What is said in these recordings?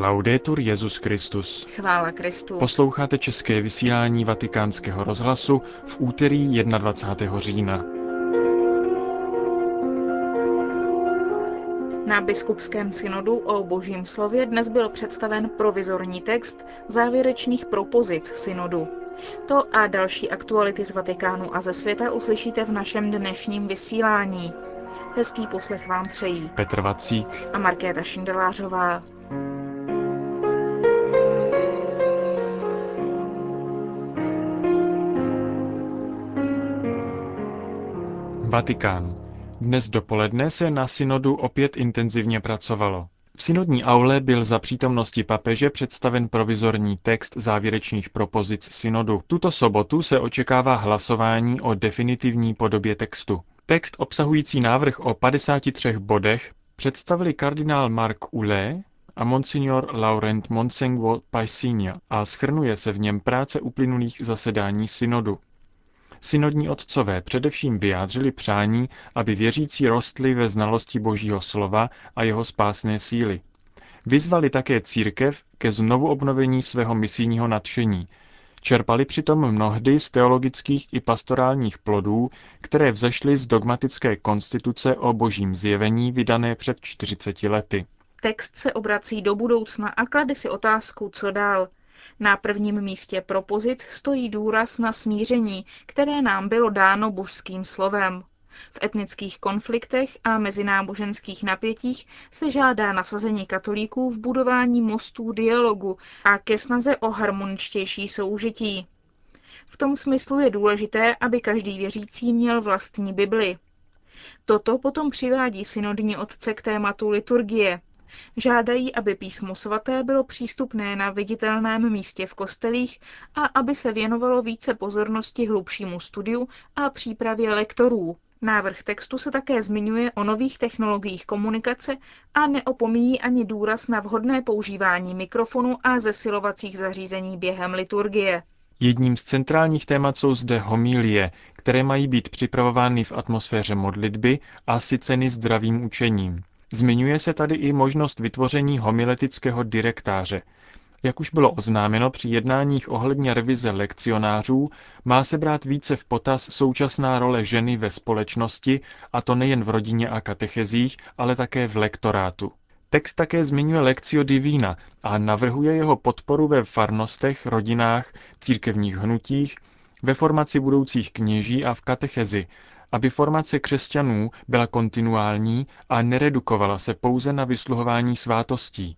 Laudetur Jezus Christus. Chvála Kristu. Posloucháte české vysílání Vatikánského rozhlasu v úterý 21. října. Na biskupském synodu o božím slově dnes byl představen provizorní text závěrečných propozic synodu. To a další aktuality z Vatikánu a ze světa uslyšíte v našem dnešním vysílání. Hezký poslech vám přejí Petr Vacík a Markéta Šindelářová. Vatikán. Dnes dopoledne se na synodu opět intenzivně pracovalo. V synodní aule byl za přítomnosti papeže představen provizorní text závěrečných propozic synodu. Tuto sobotu se očekává hlasování o definitivní podobě textu. Text obsahující návrh o 53 bodech představili kardinál Mark Ulé a monsignor Laurent Monsengwo Paisinia a schrnuje se v něm práce uplynulých zasedání synodu. Synodní otcové především vyjádřili přání, aby věřící rostli ve znalosti Božího slova a jeho spásné síly. Vyzvali také církev ke znovu obnovení svého misijního nadšení. Čerpali přitom mnohdy z teologických i pastorálních plodů, které vzešly z dogmatické konstituce o božím zjevení vydané před 40 lety. Text se obrací do budoucna a klade si otázku, co dál. Na prvním místě propozic stojí důraz na smíření, které nám bylo dáno božským slovem. V etnických konfliktech a mezináboženských napětích se žádá nasazení katolíků v budování mostů dialogu a ke snaze o harmoničtější soužití. V tom smyslu je důležité, aby každý věřící měl vlastní Bibli. Toto potom přivádí synodní otce k tématu liturgie, Žádají, aby písmo svaté bylo přístupné na viditelném místě v kostelích a aby se věnovalo více pozornosti hlubšímu studiu a přípravě lektorů. Návrh textu se také zmiňuje o nových technologiích komunikace a neopomíjí ani důraz na vhodné používání mikrofonu a zesilovacích zařízení během liturgie. Jedním z centrálních témat jsou zde homílie, které mají být připravovány v atmosféře modlitby a syceny zdravým učením. Zmiňuje se tady i možnost vytvoření homiletického direktáře. Jak už bylo oznámeno při jednáních ohledně revize lekcionářů, má se brát více v potaz současná role ženy ve společnosti, a to nejen v rodině a katechezích, ale také v lektorátu. Text také zmiňuje lekcio divína a navrhuje jeho podporu ve farnostech, rodinách, církevních hnutích, ve formaci budoucích kněží a v katechezi, aby formace křesťanů byla kontinuální a neredukovala se pouze na vysluhování svátostí.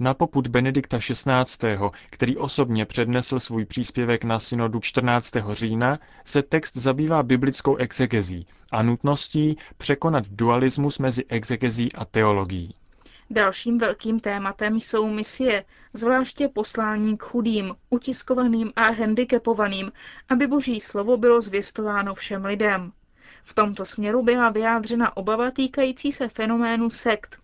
Na poput Benedikta XVI., který osobně přednesl svůj příspěvek na synodu 14. října, se text zabývá biblickou exegezí a nutností překonat dualismus mezi exegezí a teologií. Dalším velkým tématem jsou misie, zvláště poslání k chudým, utiskovaným a handicapovaným, aby boží slovo bylo zvěstováno všem lidem. V tomto směru byla vyjádřena obava týkající se fenoménu sekt.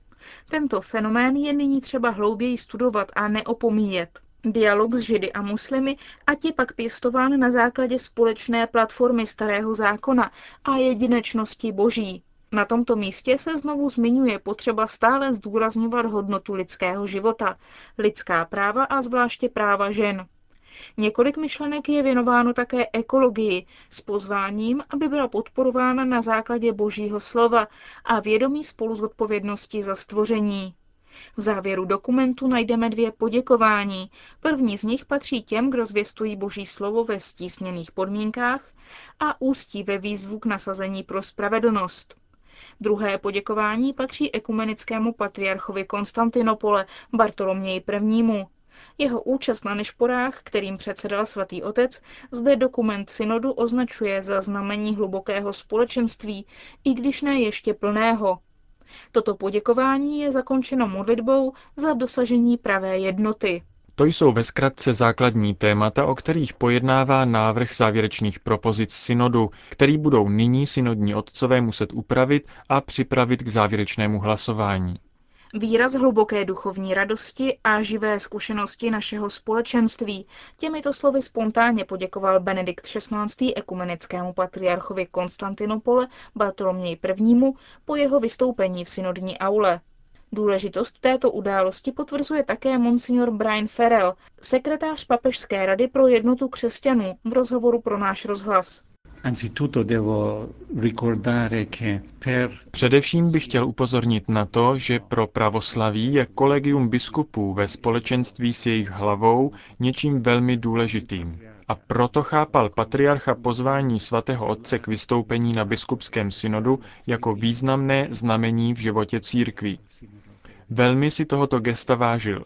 Tento fenomén je nyní třeba hlouběji studovat a neopomíjet. Dialog s Židy a muslimy, ať je pak pěstován na základě společné platformy Starého zákona a jedinečnosti Boží. Na tomto místě se znovu zmiňuje potřeba stále zdůrazňovat hodnotu lidského života, lidská práva a zvláště práva žen. Několik myšlenek je věnováno také ekologii s pozváním, aby byla podporována na základě božího slova a vědomí spolu z odpovědnosti za stvoření. V závěru dokumentu najdeme dvě poděkování. První z nich patří těm, kdo zvěstují boží slovo ve stísněných podmínkách a ústí ve výzvu k nasazení pro spravedlnost. Druhé poděkování patří ekumenickému patriarchovi Konstantinopole Bartoloměji I. Jeho účast na nešporách, kterým předsedal svatý otec, zde dokument synodu označuje za znamení hlubokého společenství, i když ne ještě plného. Toto poděkování je zakončeno modlitbou za dosažení pravé jednoty. To jsou ve zkratce základní témata, o kterých pojednává návrh závěrečných propozic synodu, který budou nyní synodní otcové muset upravit a připravit k závěrečnému hlasování. Výraz hluboké duchovní radosti a živé zkušenosti našeho společenství. Těmito slovy spontánně poděkoval Benedikt XVI. ekumenickému patriarchovi Konstantinopole Bartoloměji I. po jeho vystoupení v synodní aule. Důležitost této události potvrzuje také monsignor Brian Farrell, sekretář Papežské rady pro jednotu křesťanů v rozhovoru pro náš rozhlas. Především bych chtěl upozornit na to, že pro pravoslaví je kolegium biskupů ve společenství s jejich hlavou něčím velmi důležitým. A proto chápal patriarcha pozvání svatého otce k vystoupení na biskupském synodu jako významné znamení v životě církví. Velmi si tohoto gesta vážil.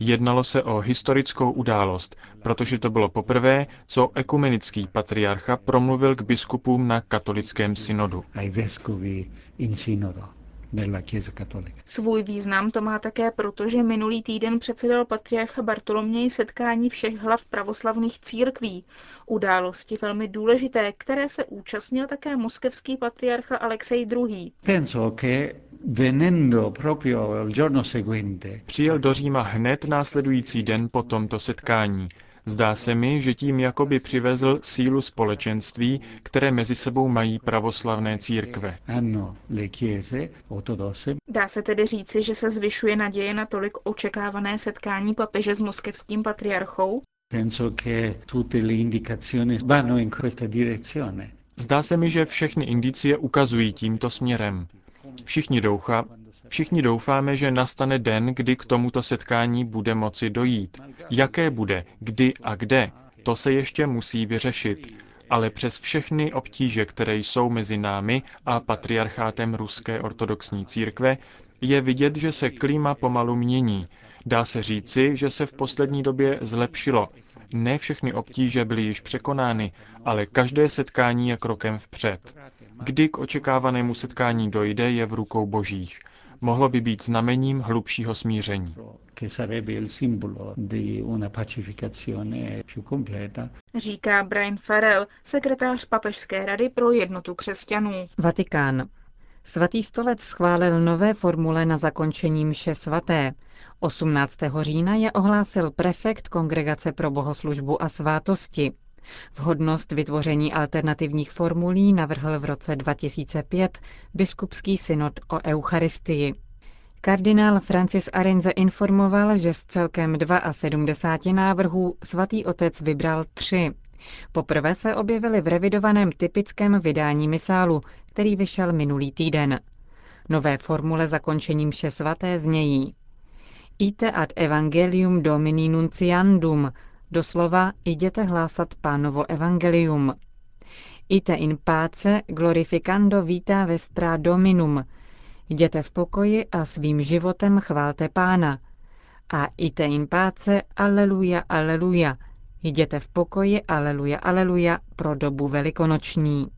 Jednalo se o historickou událost, protože to bylo poprvé, co ekumenický patriarcha promluvil k biskupům na katolickém synodu. Svůj význam to má také proto, že minulý týden předsedal patriarcha Bartoloměj setkání všech hlav pravoslavných církví. Události velmi důležité, které se účastnil také moskevský patriarcha Alexej II. Přijel do Říma hned následující den po tomto setkání. Zdá se mi, že tím jakoby přivezl sílu společenství, které mezi sebou mají pravoslavné církve. Dá se tedy říci, že se zvyšuje naděje na tolik očekávané setkání papeže s moskevským patriarchou? Zdá se mi, že všechny indicie ukazují tímto směrem. Všichni, doucha, všichni doufáme, že nastane den, kdy k tomuto setkání bude moci dojít. Jaké bude, kdy a kde, to se ještě musí vyřešit. Ale přes všechny obtíže, které jsou mezi námi a patriarchátem Ruské ortodoxní církve, je vidět, že se klima pomalu mění. Dá se říci, že se v poslední době zlepšilo. Ne všechny obtíže byly již překonány, ale každé setkání je krokem vpřed. Kdy k očekávanému setkání dojde, je v rukou božích. Mohlo by být znamením hlubšího smíření. Říká Brian Farrell, sekretář Papežské rady pro jednotu křesťanů. Vatikán. Svatý stolec schválil nové formule na zakončení mše svaté. 18. října je ohlásil prefekt Kongregace pro bohoslužbu a svátosti. Vhodnost vytvoření alternativních formulí navrhl v roce 2005 biskupský synod o Eucharistii. Kardinál Francis Arinze informoval, že z celkem 72 návrhů svatý otec vybral tři. Poprvé se objevily v revidovaném typickém vydání misálu, který vyšel minulý týden. Nové formule zakončením vše svaté znějí Ite ad evangelium domini nunciandum, doslova jděte hlásat pánovo evangelium. Ite in pace glorificando vita vestra dominum, jděte v pokoji a svým životem chválte pána. A ite in pace, aleluja, aleluja, jděte v pokoji, aleluja, aleluja, pro dobu velikonoční.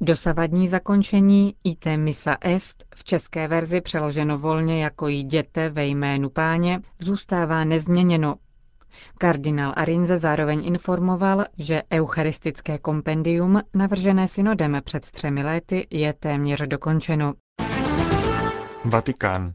Dosavadní zakončení ite misa est, v české verzi přeloženo volně jako jděte ve jménu páně, zůstává nezměněno. Kardinál Arinze zároveň informoval, že eucharistické kompendium, navržené synodem před třemi lety, je téměř dokončeno. Vatikán.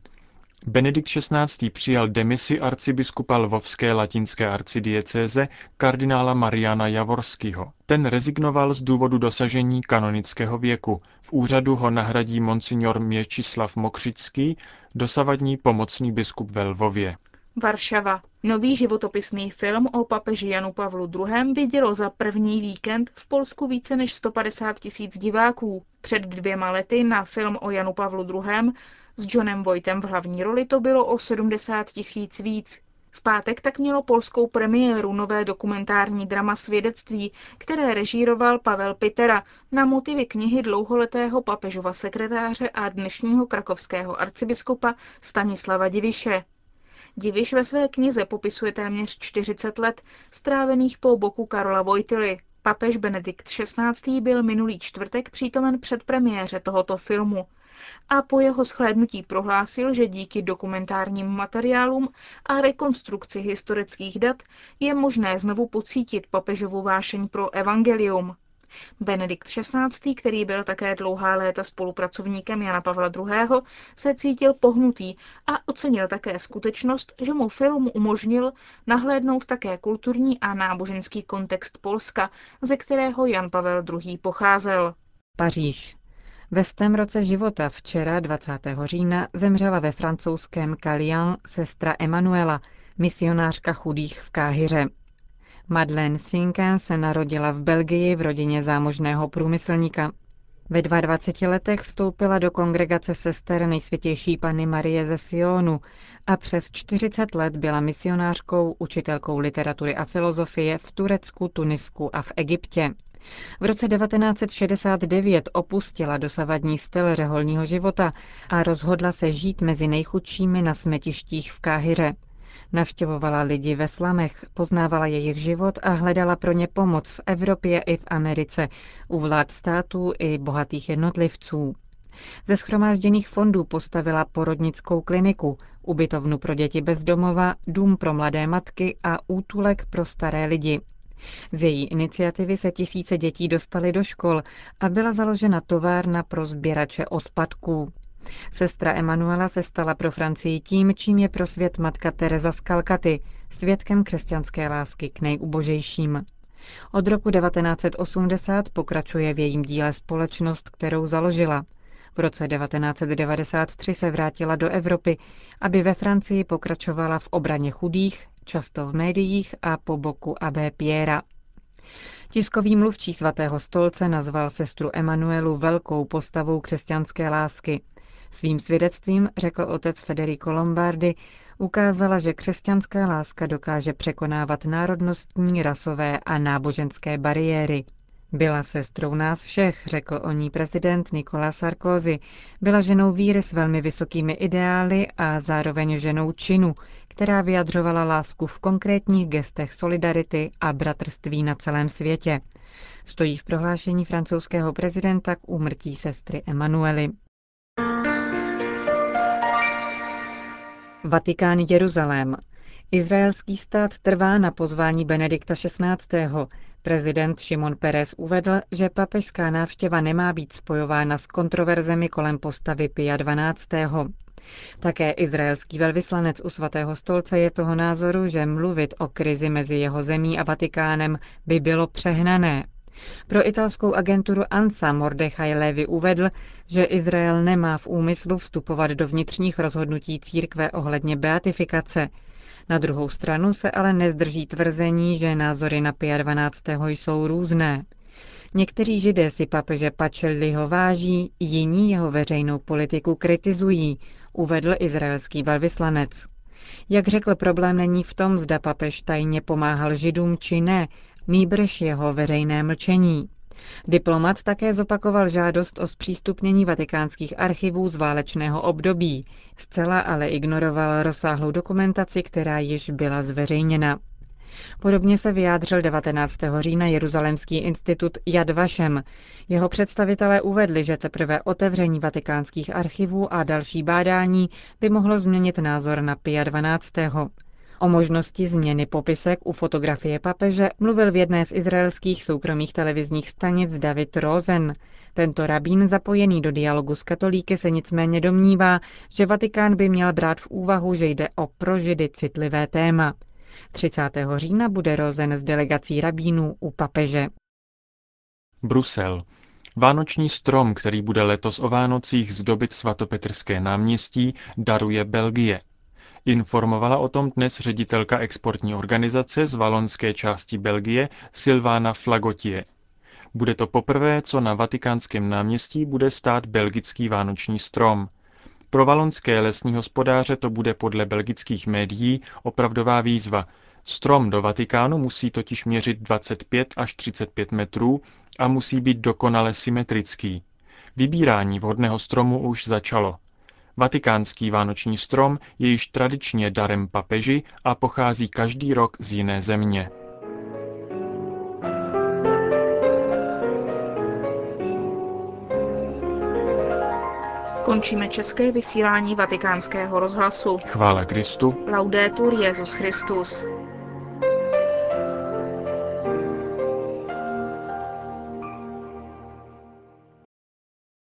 Benedikt XVI. přijal demisi arcibiskupa Lvovské latinské arcidiecéze kardinála Mariana Javorského. Ten rezignoval z důvodu dosažení kanonického věku. V úřadu ho nahradí monsignor Měčislav Mokřický, dosavadní pomocný biskup ve Lvově. Varšava. Nový životopisný film o papeži Janu Pavlu II. vidělo za první víkend v Polsku více než 150 tisíc diváků. Před dvěma lety na film o Janu Pavlu II. S Johnem Vojtem v hlavní roli to bylo o 70 tisíc víc. V pátek tak mělo polskou premiéru nové dokumentární drama Svědectví, které režíroval Pavel Pitera na motivy knihy dlouholetého papežova sekretáře a dnešního krakovského arcibiskupa Stanislava Diviše. Diviš ve své knize popisuje téměř 40 let strávených po boku Karola Vojtily. Papež Benedikt XVI. byl minulý čtvrtek přítomen před premiéře tohoto filmu a po jeho shlédnutí prohlásil, že díky dokumentárním materiálům a rekonstrukci historických dat je možné znovu pocítit papežovu vášeň pro evangelium. Benedikt XVI., který byl také dlouhá léta spolupracovníkem Jana Pavla II., se cítil pohnutý a ocenil také skutečnost, že mu film umožnil nahlédnout také kulturní a náboženský kontext Polska, ze kterého Jan Pavel II. pocházel. Paříž. Ve stém roce života včera 20. října zemřela ve francouzském Kalian sestra Emanuela, misionářka chudých v Káhyře. Madeleine Sinkin se narodila v Belgii v rodině zámožného průmyslníka. Ve 22 letech vstoupila do kongregace sester nejsvětější Pany Marie ze Sionu a přes 40 let byla misionářkou, učitelkou literatury a filozofie v Turecku, Tunisku a v Egyptě. V roce 1969 opustila dosavadní styl řeholního života a rozhodla se žít mezi nejchudšími na smetištích v Káhyře. Navštěvovala lidi ve slamech, poznávala jejich život a hledala pro ně pomoc v Evropě i v Americe, u vlád států i bohatých jednotlivců. Ze schromážděných fondů postavila porodnickou kliniku, ubytovnu pro děti bezdomova, dům pro mladé matky a útulek pro staré lidi. Z její iniciativy se tisíce dětí dostaly do škol a byla založena továrna pro sběrače odpadků. Sestra Emanuela se stala pro Francii tím, čím je pro svět matka Teresa z Kalkaty, svědkem křesťanské lásky k nejubožejším. Od roku 1980 pokračuje v jejím díle společnost, kterou založila. V roce 1993 se vrátila do Evropy, aby ve Francii pokračovala v obraně chudých, často v médiích a po boku Abé Piera. Tiskový mluvčí svatého stolce nazval sestru Emanuelu velkou postavou křesťanské lásky. Svým svědectvím, řekl otec Federico Lombardi, ukázala, že křesťanská láska dokáže překonávat národnostní, rasové a náboženské bariéry. Byla sestrou nás všech, řekl o ní prezident Nicolas Sarkozy. Byla ženou víry s velmi vysokými ideály a zároveň ženou činu, která vyjadřovala lásku v konkrétních gestech solidarity a bratrství na celém světě. Stojí v prohlášení francouzského prezidenta k úmrtí sestry Emanuely. Vatikán Jeruzalém. Izraelský stát trvá na pozvání Benedikta XVI. Prezident Šimon Peres uvedl, že papežská návštěva nemá být spojována s kontroverzemi kolem postavy Pia XII. Také izraelský velvyslanec u svatého stolce je toho názoru, že mluvit o krizi mezi jeho zemí a Vatikánem by bylo přehnané. Pro italskou agenturu ANSA Mordechai Levy uvedl, že Izrael nemá v úmyslu vstupovat do vnitřních rozhodnutí církve ohledně beatifikace. Na druhou stranu se ale nezdrží tvrzení, že názory na Pia 12. jsou různé. Někteří židé si papeže Pacelliho váží, jiní jeho veřejnou politiku kritizují, uvedl izraelský velvyslanec. Jak řekl, problém není v tom, zda papež tajně pomáhal židům či ne, nýbrž jeho veřejné mlčení. Diplomat také zopakoval žádost o zpřístupnění vatikánských archivů z válečného období, zcela ale ignoroval rozsáhlou dokumentaci, která již byla zveřejněna. Podobně se vyjádřil 19. října Jeruzalémský institut Yad Vashem. Jeho představitelé uvedli, že teprve otevření vatikánských archivů a další bádání by mohlo změnit názor na Pia 12. O možnosti změny popisek u fotografie papeže mluvil v jedné z izraelských soukromých televizních stanic David Rosen. Tento rabín zapojený do dialogu s katolíky se nicméně domnívá, že Vatikán by měl brát v úvahu, že jde o pro židy citlivé téma. 30. října bude Rozen s delegací rabínů u papeže. Brusel. Vánoční strom, který bude letos o Vánocích zdobit svatopetrské náměstí, daruje Belgie. Informovala o tom dnes ředitelka exportní organizace z valonské části Belgie Silvana Flagotie. Bude to poprvé, co na vatikánském náměstí bude stát belgický vánoční strom. Pro valonské lesní hospodáře to bude podle belgických médií opravdová výzva. Strom do Vatikánu musí totiž měřit 25 až 35 metrů a musí být dokonale symetrický. Vybírání vhodného stromu už začalo. Vatikánský vánoční strom je již tradičně darem papeži a pochází každý rok z jiné země. Končíme české vysílání vatikánského rozhlasu. Chvála Kristu. Laudetur Jezus Christus.